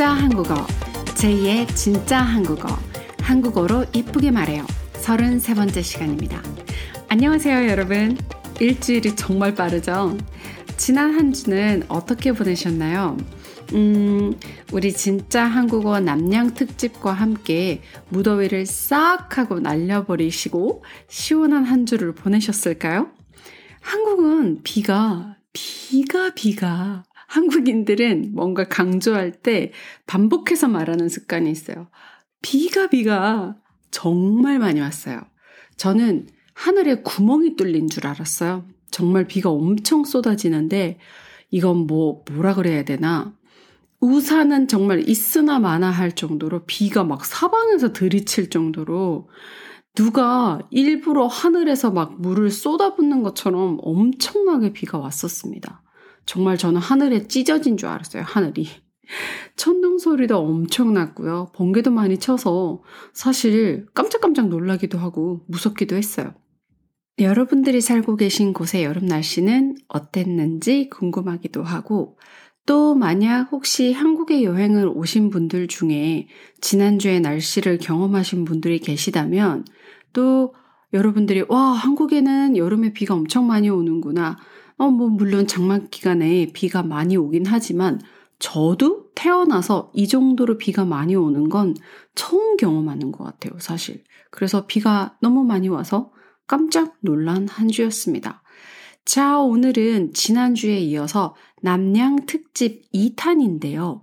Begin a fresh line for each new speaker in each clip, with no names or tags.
진짜 한국어, 제2의 진짜 한국어, 한국어로 이쁘게 말해요. 33번째 시간입니다. 안녕하세요, 여러분. 일주일이 정말 빠르죠? 지난 한 주는 어떻게 보내셨나요? 음, 우리 진짜 한국어 남양 특집과 함께 무더위를 싹 하고 날려버리시고 시원한 한 주를 보내셨을까요? 한국은 비가, 비가, 비가 한국인들은 뭔가 강조할 때 반복해서 말하는 습관이 있어요. 비가 비가 정말 많이 왔어요. 저는 하늘에 구멍이 뚫린 줄 알았어요. 정말 비가 엄청 쏟아지는데 이건 뭐 뭐라 그래야 되나? 우산은 정말 있으나 마나 할 정도로 비가 막 사방에서 들이칠 정도로 누가 일부러 하늘에서 막 물을 쏟아붓는 것처럼 엄청나게 비가 왔었습니다. 정말 저는 하늘에 찢어진 줄 알았어요, 하늘이. 천둥 소리도 엄청 났고요. 번개도 많이 쳐서 사실 깜짝깜짝 놀라기도 하고 무섭기도 했어요. 여러분들이 살고 계신 곳의 여름 날씨는 어땠는지 궁금하기도 하고 또 만약 혹시 한국에 여행을 오신 분들 중에 지난주에 날씨를 경험하신 분들이 계시다면 또 여러분들이 와 한국에는 여름에 비가 엄청 많이 오는구나 어, 뭐, 물론 장마 기간에 비가 많이 오긴 하지만 저도 태어나서 이 정도로 비가 많이 오는 건 처음 경험하는 것 같아요, 사실. 그래서 비가 너무 많이 와서 깜짝 놀란 한 주였습니다. 자, 오늘은 지난주에 이어서 남양 특집 2탄인데요.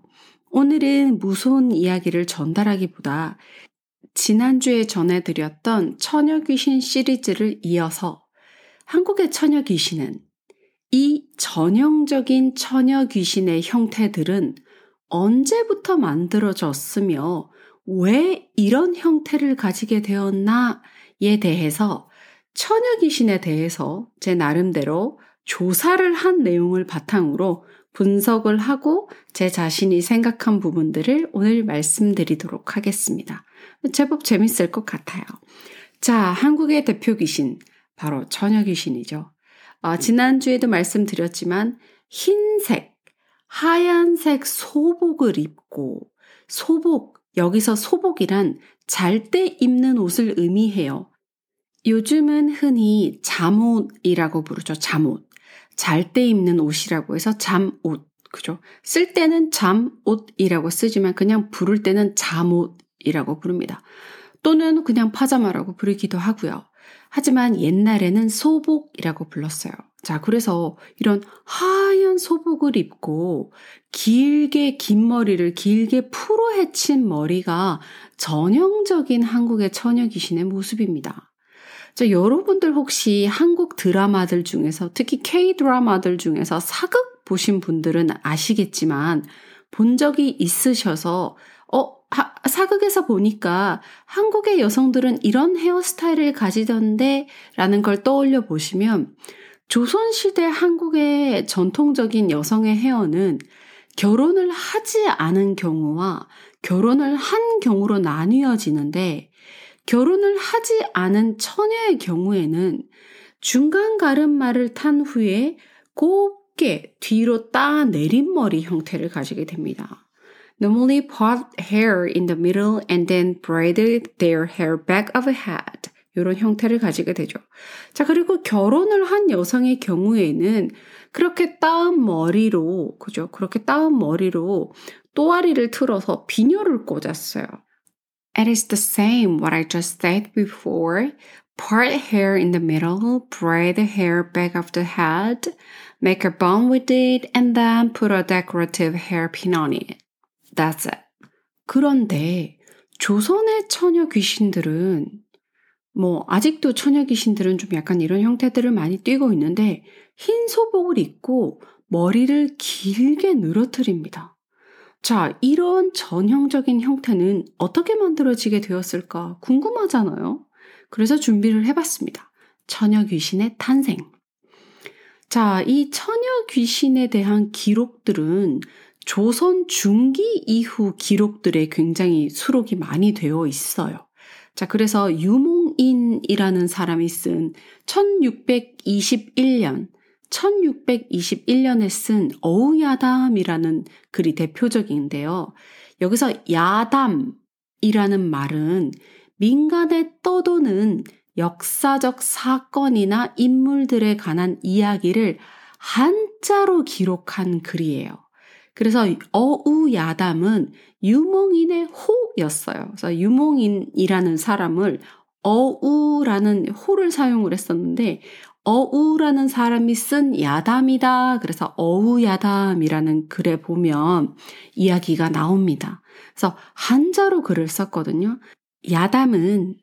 오늘은 무서운 이야기를 전달하기보다 지난주에 전해드렸던 처녀 귀신 시리즈를 이어서 한국의 처녀 귀신은 이 전형적인 처녀 귀신의 형태들은 언제부터 만들어졌으며 왜 이런 형태를 가지게 되었나에 대해서 처녀 귀신에 대해서 제 나름대로 조사를 한 내용을 바탕으로 분석을 하고 제 자신이 생각한 부분들을 오늘 말씀드리도록 하겠습니다. 제법 재밌을 것 같아요. 자, 한국의 대표 귀신, 바로 처녀 귀신이죠. 어, 지난주에도 말씀드렸지만 흰색, 하얀색 소복을 입고 소복, 여기서 소복이란 잘 때 입는 옷을 의미해요. 요즘은 흔히 잠옷이라고 부르죠. 잠옷. 잘 때 입는 옷이라고 해서 잠옷. 그죠? 쓸 때는 잠옷이라고 쓰지만 그냥 부를 때는 잠옷이라고 부릅니다. 또는 그냥 파자마라고 부르기도 하고요. 하지만 옛날에는 소복이라고 불렀어요. 자, 그래서 이런 하얀 소복을 입고 길게 긴 머리를 길게 풀어 헤친 머리가 전형적인 한국의 처녀 귀신의 모습입니다. 자, 여러분들 혹시 한국 드라마들 중에서 특히 K 드라마들 중에서 사극 보신 분들은 아시겠지만 본 적이 있으셔서 어, 하, 사극에서 보니까 한국의 여성들은 이런 헤어스타일을 가지던데 라는 걸 떠올려 보시면 조선시대 한국의 전통적인 여성의 헤어는 결혼을 하지 않은 경우와 결혼을 한 경우로 나뉘어지는데 결혼을 하지 않은 처녀의 경우에는 중간 가름말을 탄 후에 곱게 뒤로 따 내린 머리 형태를 가지게 됩니다. Normally part hair in the middle and then braided their hair back of a head. 이런 형태를 가지게 되죠. 자, 그리고 결혼을 한 여성의 경우에는 그렇게 따은 머리로, 그죠? 그렇게 따은 머리로 또아리를 틀어서 비녀를 꽂았어요. It is the same what I just said before. Part hair in the middle, braid hair back of the head, make a bun with it, and then put a decorative hairpin on it. It. 그런데 조선의 처녀 귀신들은 뭐 아직도 처녀 귀신들은 좀 약간 이런 형태들을 많이 띄고 있는데 흰 소복을 입고 머리를 길게 늘어뜨립니다. 자, 이런 전형적인 형태는 어떻게 만들어지게 되었을까 궁금하잖아요. 그래서 준비를 해봤습니다. 처녀 귀신의 탄생. 자, 이 처녀 귀신에 대한 기록들은 조선 중기 이후 기록들에 굉장히 수록이 많이 되어 있어요. 자, 그래서 유몽인이라는 사람이 쓴 1621년, 1621년에 쓴 어우야담이라는 글이 대표적인데요. 여기서 야담이라는 말은 민간에 떠도는 역사적 사건이나 인물들에 관한 이야기를 한자로 기록한 글이에요. 그래서 어우야담은 유몽인의 호였어요. 그래서 유몽인이라는 사람을 어우라는 호를 사용을 했었는데 어우라는 사람이 쓴 야담이다. 그래서 어우야담이라는 글에 보면 이야기가 나옵니다. 그래서 한자로 글을 썼거든요. 야담은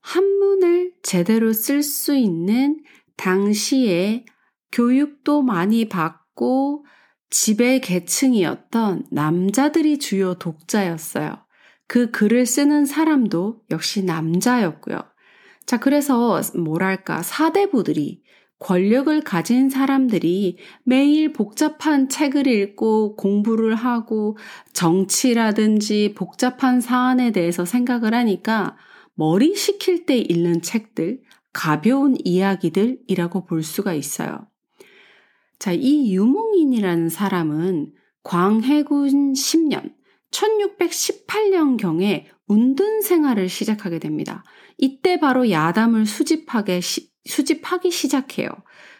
한문을 제대로 쓸 수 있는 당시에 교육도 많이 받고 지배 계층이었던 남자들이 주요 독자였어요. 그 글을 쓰는 사람도 역시 남자였고요. 자, 그래서 뭐랄까, 사대부들이 권력을 가진 사람들이 매일 복잡한 책을 읽고 공부를 하고 정치라든지 복잡한 사안에 대해서 생각을 하니까 머리 식힐 때 읽는 책들, 가벼운 이야기들이라고 볼 수가 있어요. 자, 이 유몽인이라는 사람은 광해군 10년, 1618년경에 운둔 생활을 시작하게 됩니다. 이때 바로 야담을 수집하게, 시, 수집하기 시작해요.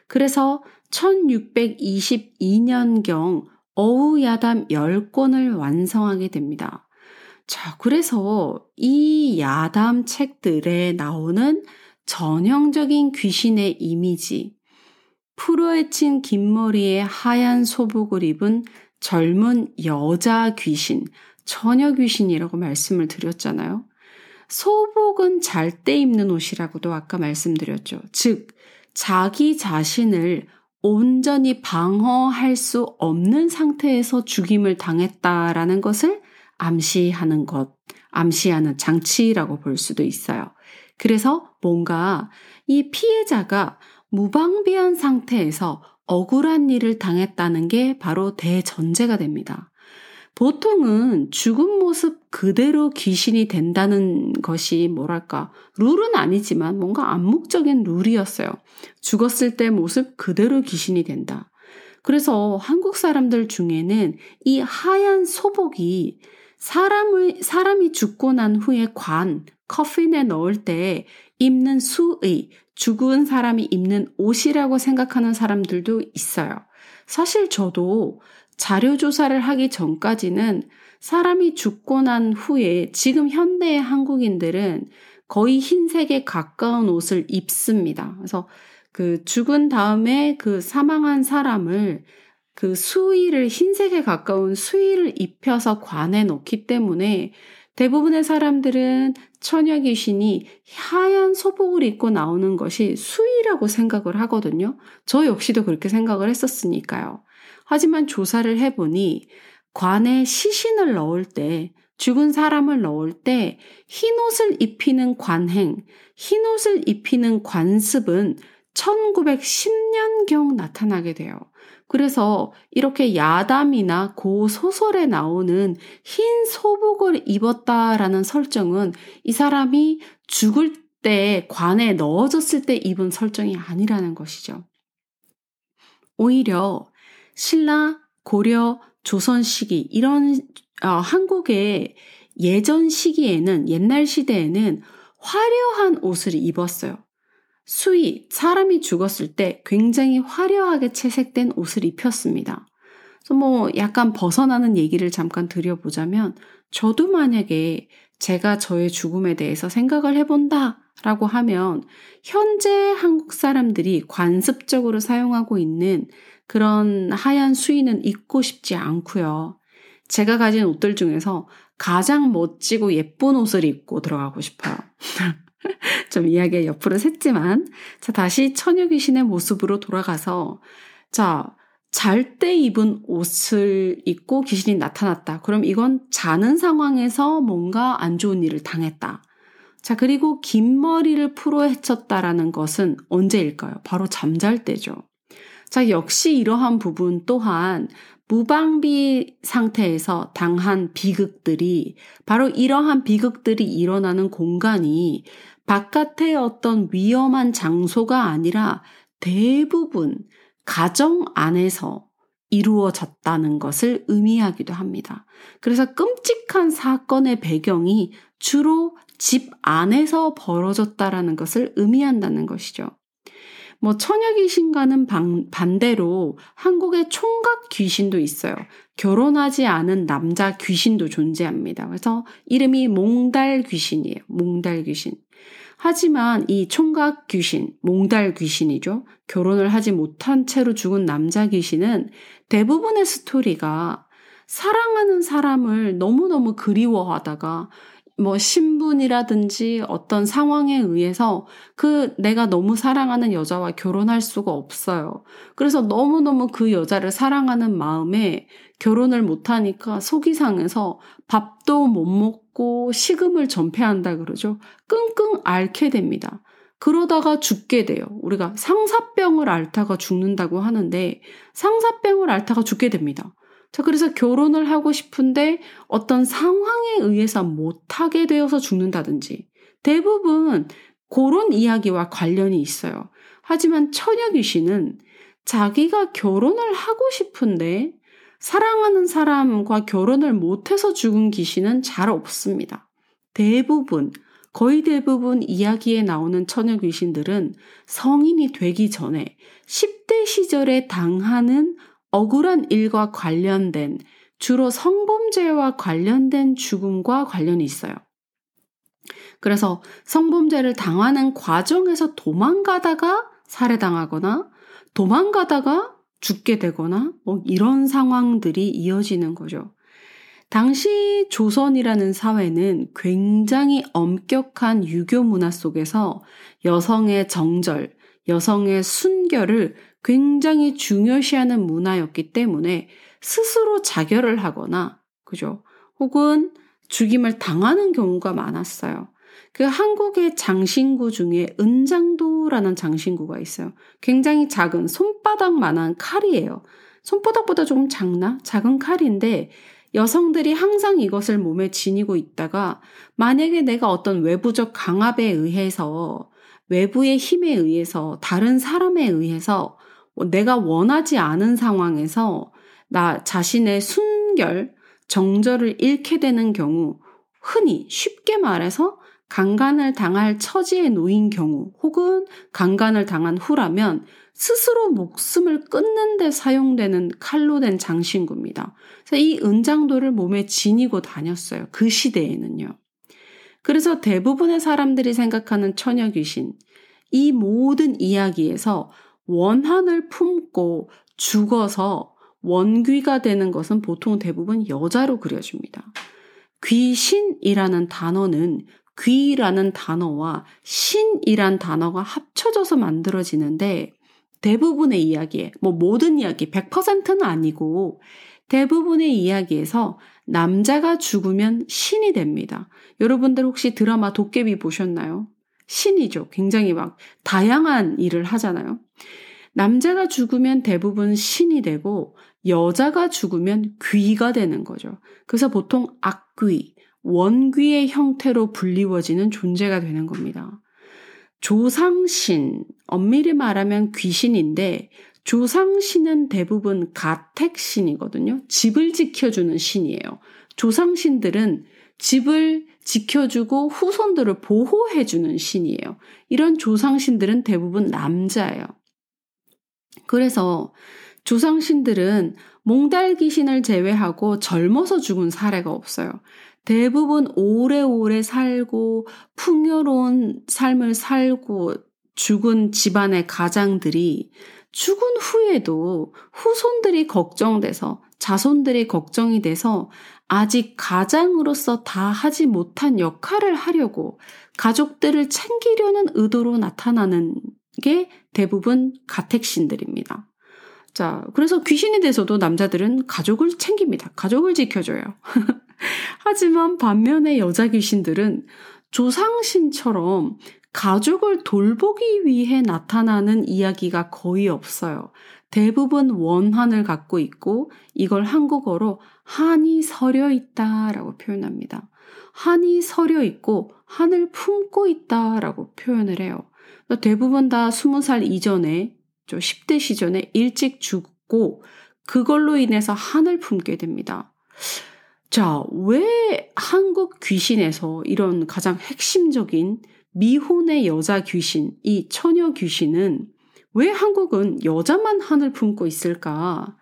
그래서 1622년경 어우야담 10권을 완성하게 됩니다. 자, 그래서 이 야담 책들에 나오는 전형적인 귀신의 이미지, 풀어헤친 긴 머리에 하얀 소복을 입은 젊은 여자 귀신, 처녀 귀신이라고 말씀을 드렸잖아요. 소복은 잘 때 입는 옷이라고도 아까 말씀드렸죠. 즉, 자기 자신을 온전히 방어할 수 없는 상태에서 죽임을 당했다라는 것을 암시하는 것, 암시하는 장치라고 볼 수도 있어요. 그래서 뭔가 이 피해자가 무방비한 상태에서 억울한 일을 당했다는 게 바로 대전제가 됩니다. 보통은 죽은 모습 그대로 귀신이 된다는 것이 뭐랄까, 룰은 아니지만 뭔가 암묵적인 룰이었어요. 죽었을 때 모습 그대로 귀신이 된다. 그래서 한국 사람들 중에는 이 하얀 소복이 사람을, 사람이 죽고 난 후에 관, 커핀에 넣을 때 입는 수의, 죽은 사람이 입는 옷이라고 생각하는 사람들도 있어요. 사실 저도 자료 조사를 하기 전까지는 사람이 죽고 난 후에 지금 현대의 한국인들은 거의 흰색에 가까운 옷을 입습니다. 그래서 그 죽은 다음에 그 사망한 사람을 그 수의를 흰색에 가까운 수의를 입혀서 관에 넣기 때문에 대부분의 사람들은 처녀 귀신이 하얀 소복을 입고 나오는 것이 수의라고 생각을 하거든요. 저 역시도 그렇게 생각을 했었으니까요. 하지만 조사를 해보니 관에 시신을 넣을 때 죽은 사람을 넣을 때 흰옷을 입히는 관행, 흰옷을 입히는 관습은 1910년경 나타나게 돼요. 그래서 이렇게 야담이나 고 소설에 나오는 흰 소복을 입었다라는 설정은 이 사람이 죽을 때 관에 넣어졌을 때 입은 설정이 아니라는 것이죠. 오히려 신라, 고려, 조선 시기 이런 어, 한국의 예전 시기에는 옛날 시대에는 화려한 옷을 입었어요. 수위, 사람이 죽었을 때 굉장히 화려하게 채색된 옷을 입혔습니다. 그래서 뭐 약간 벗어나는 얘기를 잠깐 드려보자면 저도 만약에 제가 저의 죽음에 대해서 생각을 해본다 라고 하면 현재 한국 사람들이 관습적으로 사용하고 있는 그런 하얀 수위는 입고 싶지 않고요. 제가 가진 옷들 중에서 가장 멋지고 예쁜 옷을 입고 들어가고 싶어요. 좀 이야기가 옆으로 샜지만, 자, 다시 처녀 귀신의 모습으로 돌아가서, 자, 잘 때 입은 옷을 입고 귀신이 나타났다. 그럼 이건 자는 상황에서 뭔가 안 좋은 일을 당했다. 자, 그리고 긴 머리를 풀어 헤쳤다라는 것은 언제일까요? 바로 잠잘 때죠. 자, 역시 이러한 부분 또한 무방비 상태에서 당한 비극들이 바로 이러한 비극들이 일어나는 공간이 바깥의 어떤 위험한 장소가 아니라 대부분 가정 안에서 이루어졌다는 것을 의미하기도 합니다. 그래서 끔찍한 사건의 배경이 주로 집 안에서 벌어졌다라는 것을 의미한다는 것이죠. 뭐 처녀 귀신과는 방, 반대로 한국의 총각 귀신도 있어요. 결혼하지 않은 남자 귀신도 존재합니다. 그래서 이름이 몽달 귀신이에요. 몽달 귀신. 하지만 이 총각 귀신, 몽달 귀신이죠. 결혼을 하지 못한 채로 죽은 남자 귀신은 대부분의 스토리가 사랑하는 사람을 너무너무 그리워하다가 뭐 신분이라든지 어떤 상황에 의해서 그 내가 너무 사랑하는 여자와 결혼할 수가 없어요. 그래서 너무너무 그 여자를 사랑하는 마음에 결혼을 못하니까 속이 상해서 밥도 못 먹고 식음을 전폐한다 그러죠. 끙끙 앓게 됩니다. 그러다가 죽게 돼요. 우리가 상사병을 앓다가 죽는다고 하는데 상사병을 앓다가 죽게 됩니다. 자, 그래서 결혼을 하고 싶은데 어떤 상황에 의해서 못하게 되어서 죽는다든지 대부분 그런 이야기와 관련이 있어요. 하지만 처녀 귀신은 자기가 결혼을 하고 싶은데 사랑하는 사람과 결혼을 못해서 죽은 귀신은 잘 없습니다. 대부분, 거의 대부분 이야기에 나오는 처녀 귀신들은 성인이 되기 전에 10대 시절에 당하는 억울한 일과 관련된 주로 성범죄와 관련된 죽음과 관련이 있어요. 그래서 성범죄를 당하는 과정에서 도망가다가 살해당하거나 도망가다가 죽게 되거나 뭐 이런 상황들이 이어지는 거죠. 당시 조선이라는 사회는 굉장히 엄격한 유교 문화 속에서 여성의 정절, 여성의 순결을 굉장히 중요시하는 문화였기 때문에 스스로 자결을 하거나, 그죠? 혹은 죽임을 당하는 경우가 많았어요. 그 한국의 장신구 중에 은장도라는 장신구가 있어요. 굉장히 작은 손바닥만한 칼이에요. 손바닥보다 조금 작나? 작은 칼인데 여성들이 항상 이것을 몸에 지니고 있다가 만약에 내가 어떤 외부적 강압에 의해서 외부의 힘에 의해서 다른 사람에 의해서 내가 원하지 않은 상황에서 나 자신의 순결, 정절을 잃게 되는 경우 흔히 쉽게 말해서 강간을 당할 처지에 놓인 경우 혹은 강간을 당한 후라면 스스로 목숨을 끊는 데 사용되는 칼로 된 장신구입니다. 그래서 이 은장도를 몸에 지니고 다녔어요. 그 시대에는요. 그래서 대부분의 사람들이 생각하는 처녀 귀신, 이 모든 이야기에서 원한을 품고 죽어서 원귀가 되는 것은 보통 대부분 여자로 그려집니다. 귀신이라는 단어는 귀라는 단어와 신이란 단어가 합쳐져서 만들어지는데 대부분의 이야기에, 뭐 모든 이야기, 100%는 아니고 대부분의 이야기에서 남자가 죽으면 신이 됩니다. 여러분들 혹시 드라마 도깨비 보셨나요? 신이죠. 굉장히 막 다양한 일을 하잖아요. 남자가 죽으면 대부분 신이 되고 여자가 죽으면 귀가 되는 거죠. 그래서 보통 악귀, 원귀의 형태로 불리워지는 존재가 되는 겁니다. 조상신, 엄밀히 말하면 귀신인데 조상신은 대부분 가택신이거든요. 집을 지켜주는 신이에요. 조상신들은 집을 지켜주고 후손들을 보호해주는 신이에요. 이런 조상신들은 대부분 남자예요. 그래서 조상신들은 몽달 귀신을 제외하고 젊어서 죽은 사례가 없어요. 대부분 오래오래 살고 풍요로운 삶을 살고 죽은 집안의 가장들이 죽은 후에도 후손들이 걱정돼서 자손들이 걱정이 돼서 아직 가장으로서 다 하지 못한 역할을 하려고 가족들을 챙기려는 의도로 나타나는 게 대부분 가택신들입니다. 자, 그래서 귀신이 돼서도 남자들은 가족을 챙깁니다. 가족을 지켜줘요. 하지만 반면에 여자 귀신들은 조상신처럼 가족을 돌보기 위해 나타나는 이야기가 거의 없어요. 대부분 원한을 갖고 있고 이걸 한국어로 한이 서려 있다라고 표현합니다. 한이 서려 있고 한을 품고 있다라고 표현을 해요. 대부분 다 20살 이전에, 10대 시전에 일찍 죽고 그걸로 인해서 한을 품게 됩니다. 자, 왜 한국 귀신에서 이런 가장 핵심적인 미혼의 여자 귀신, 이 처녀 귀신은 왜 한국은 여자만 한을 품고 있을까?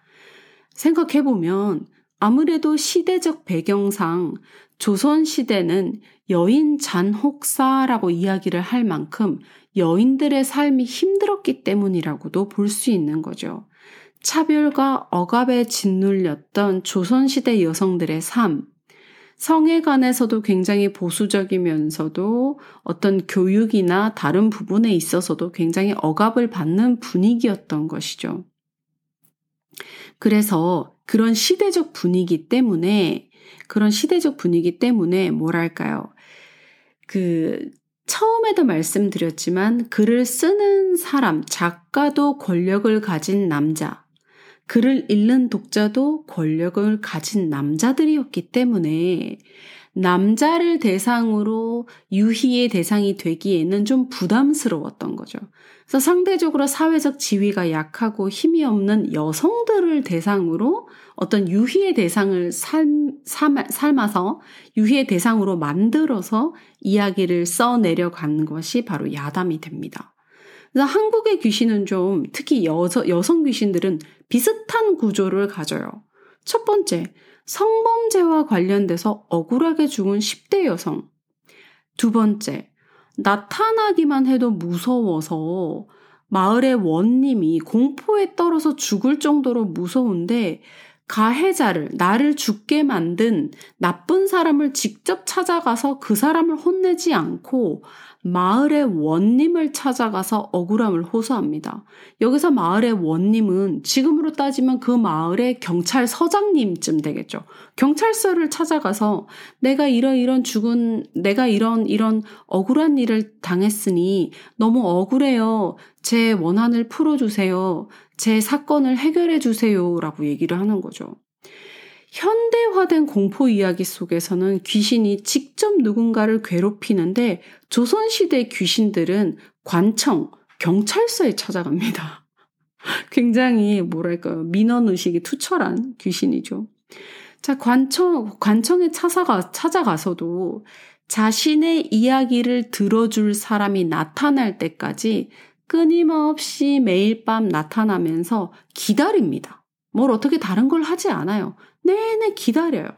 생각해보면 아무래도 시대적 배경상 조선시대는 여인 잔혹사라고 이야기를 할 만큼 여인들의 삶이 힘들었기 때문이라고도 볼 수 있는 거죠. 차별과 억압에 짓눌렸던 조선시대 여성들의 삶, 성에 관해서도 굉장히 보수적이면서도 어떤 교육이나 다른 부분에 있어서도 굉장히 억압을 받는 분위기였던 것이죠. 그래서 그런 시대적 분위기 때문에, 그런 시대적 분위기 때문에 뭐랄까요. 그, 처음에도 말씀드렸지만 글을 쓰는 사람, 작가도 권력을 가진 남자, 글을 읽는 독자도 권력을 가진 남자들이었기 때문에 남자를 대상으로 유희의 대상이 되기에는 좀 부담스러웠던 거죠. 그래서 상대적으로 사회적 지위가 약하고 힘이 없는 여성들을 대상으로 어떤 유희의 대상을 삶, 삶 아서 유희의 대상으로 만들어서 이야기를 써내려간 것이 바로 야담이 됩니다. 그래서 한국의 귀신은 좀 특히 여서, 여성 귀신들은 비슷한 구조를 가져요. 첫 번째, 성범죄와 관련돼서 억울하게 죽은 10대 여성. 두 번째, 나타나기만 해도 무서워서 마을의 원님이 공포에 떨어서 죽을 정도로 무서운데 가해자를, 나를 죽게 만든 나쁜 사람을 직접 찾아가서 그 사람을 혼내지 않고 마을의 원님을 찾아가서 억울함을 호소합니다. 여기서 마을의 원님은 지금으로 따지면 그 마을의 경찰서장님쯤 되겠죠. 경찰서를 찾아가서 내가 이런 이런 죽은, 내가 이런 이런 억울한 일을 당했으니 너무 억울해요. 제 원한을 풀어주세요. 제 사건을 해결해 주세요. 라고 얘기를 하는 거죠. 현대화된 공포 이야기 속에서는 귀신이 직접 누군가를 괴롭히는데 조선시대 귀신들은 관청, 경찰서에 찾아갑니다. 굉장히 뭐랄까요. 민원 의식이 투철한 귀신이죠. 자, 관청, 관청에 찾아가, 찾아가서도 자신의 이야기를 들어줄 사람이 나타날 때까지 끊임없이 매일 밤 나타나면서 기다립니다. 뭘 어떻게 다른 걸 하지 않아요. 내내 기다려요.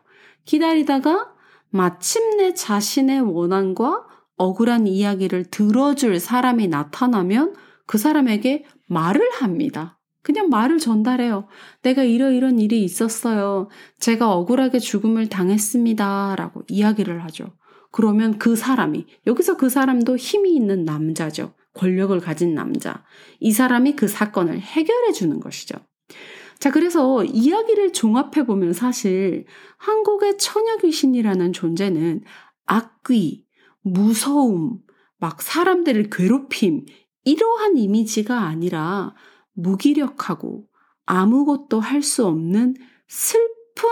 기다리다가 마침내 자신의 원한과 억울한 이야기를 들어줄 사람이 나타나면 그 사람에게 말을 합니다. 그냥 말을 전달해요. 내가 이러이런 일이 있었어요. 제가 억울하게 죽음을 당했습니다. 라고 이야기를 하죠. 그러면 그 사람이, 여기서 그 사람도 힘이 있는 남자죠. 권력을 가진 남자. 이 사람이 그 사건을 해결해 주는 것이죠. 자, 그래서 이야기를 종합해 보면 사실 한국의 처녀 귀신이라는 존재는 악귀, 무서움, 막 사람들을 괴롭힘, 이러한 이미지가 아니라 무기력하고 아무것도 할 수 없는 슬픈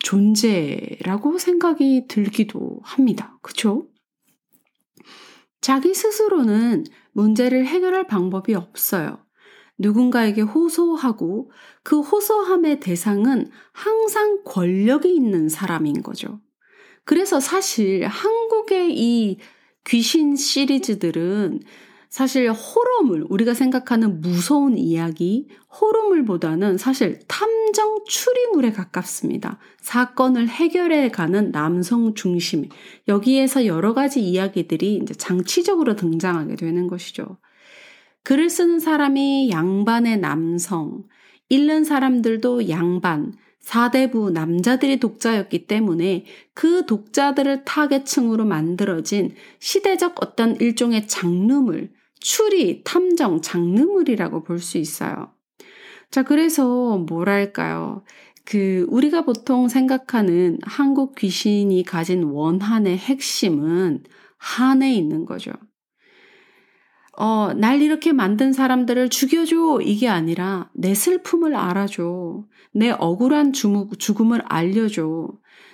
존재라고 생각이 들기도 합니다. 그쵸? 자기 스스로는 문제를 해결할 방법이 없어요. 누군가에게 호소하고 그 호소함의 대상은 항상 권력이 있는 사람인 거죠. 그래서 사실 한국의 이 귀신 시리즈들은 사실 호러물, 우리가 생각하는 무서운 이야기, 호러물보다는 사실 탐정 추리물에 가깝습니다. 사건을 해결해 가는 남성 중심. 여기에서 여러 가지 이야기들이 이제 장치적으로 등장하게 되는 것이죠. 글을 쓰는 사람이 양반의 남성, 읽는 사람들도 양반, 사대부 남자들이 독자였기 때문에 그 독자들을 타겟층으로 만들어진 시대적 어떤 일종의 장르물, 추리, 탐정, 장르물이라고 볼 수 있어요. 자, 그래서 뭐랄까요. 그, 우리가 보통 생각하는 한국 귀신이 가진 원한의 핵심은 한에 있는 거죠. 어, 날 이렇게 만든 사람들을 죽여줘. 이게 아니라 내 슬픔을 알아줘. 내 억울한 죽음을 알려줘.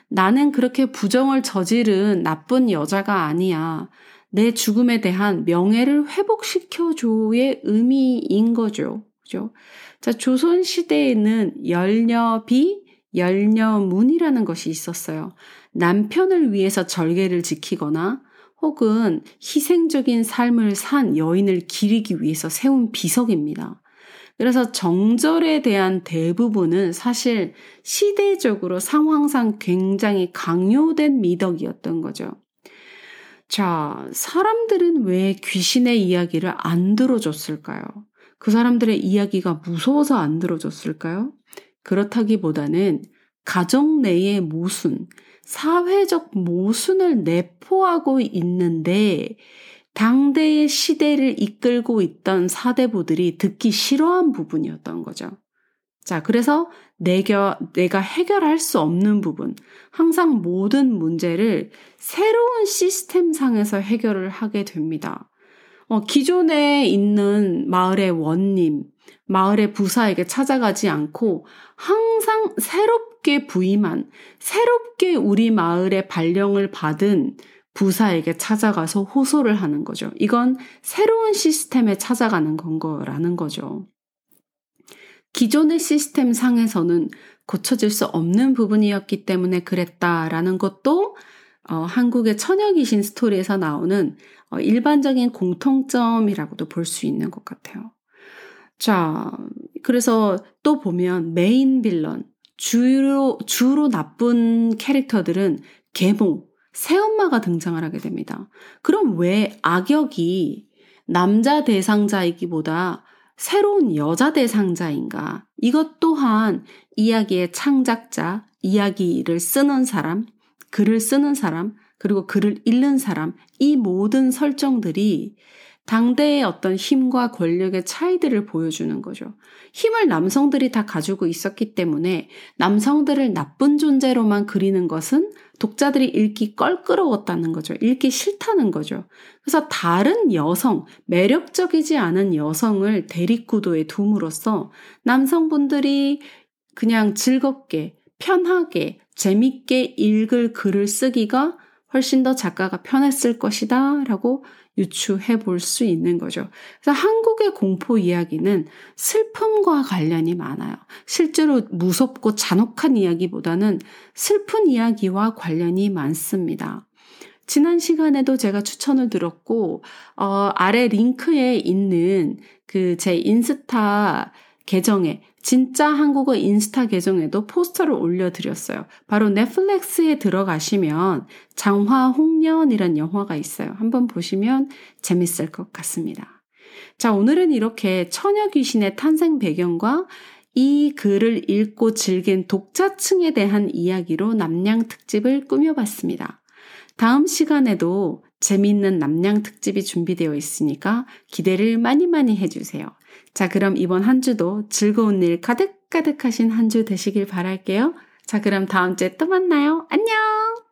나는 그렇게 부정을 저지른 나쁜 여자가 아니야. 내 죽음에 대한 명예를 회복시켜줘의 의미인 거죠. 그죠? 자, 조선 시대에는 열녀비, 열녀문이라는 것이 있었어요. 남편을 위해서 절개를 지키거나 혹은 희생적인 삶을 산 여인을 기리기 위해서 세운 비석입니다. 그래서 정절에 대한 대부분은 사실 시대적으로 상황상 굉장히 강요된 미덕이었던 거죠. 자, 사람들은 왜 귀신의 이야기를 안 들어줬을까요? 그 사람들의 이야기가 무서워서 안 들어줬을까요? 그렇다기보다는 가정 내의 모순, 사회적 모순을 내포하고 있는데 당대의 시대를 이끌고 있던 사대부들이 듣기 싫어한 부분이었던 거죠. 자, 그래서 내가, 내가 해결할 수 없는 부분, 항상 모든 문제를 새로운 시스템상에서 해결을 하게 됩니다. 어, 기존에 있는 마을의 원님, 마을의 부사에게 찾아가지 않고 항상 새롭 게 부임한, 새롭게 우리 마을의 발령을 받은 부사에게 찾아가서 호소를 하는 거죠. 이건 새로운 시스템에 찾아가는 건 거라는 거죠. 기존의 시스템 상에서는 고쳐질 수 없는 부분이었기 때문에 그랬다라는 것도 어, 한국의 처녀 귀신 스토리에서 나오는 어, 일반적인 공통점이라고도 볼 수 있는 것 같아요. 자, 그래서 또 보면 메인 빌런, 주로, 주로 나쁜 캐릭터들은 개몽, 새엄마가 등장을 하게 됩니다. 그럼 왜 악역이 남자 대상자이기보다 새로운 여자 대상자인가? 이것 또한 이야기의 창작자, 이야기를 쓰는 사람, 글을 쓰는 사람, 그리고 글을 읽는 사람, 이 모든 설정들이 당대의 어떤 힘과 권력의 차이들을 보여주는 거죠. 힘을 남성들이 다 가지고 있었기 때문에 남성들을 나쁜 존재로만 그리는 것은 독자들이 읽기 껄끄러웠다는 거죠. 읽기 싫다는 거죠. 그래서 다른 여성, 매력적이지 않은 여성을 대립구도에 둠으로써 남성분들이 그냥 즐겁게, 편하게, 재밌게 읽을 글을 쓰기가 훨씬 더 작가가 편했을 것이다 라고 유추해 볼 수 있는 거죠. 그래서 한국의 공포 이야기는 슬픔과 관련이 많아요. 실제로 무섭고 잔혹한 이야기보다는 슬픈 이야기와 관련이 많습니다. 지난 시간에도 제가 추천을 들었고, 어, 아래 링크에 있는 그 제 인스타 계정에 진짜 한국어 인스타 계정에도 포스터를 올려드렸어요. 바로 넷플릭스에 들어가시면 장화 홍련이란 영화가 있어요. 한번 보시면 재밌을 것 같습니다. 자, 오늘은 이렇게 처녀 귀신의 탄생 배경과 이 글을 읽고 즐긴 독자층에 대한 이야기로 남양 특집을 꾸며봤습니다. 다음 시간에도 재미있는 남양 특집이 준비되어 있으니까 기대를 많이 많이 해주세요. 자, 그럼 이번 한 주도 즐거운 일 가득가득 하신 한 주 되시길 바랄게요. 자, 그럼 다음 주에 또 만나요. 안녕!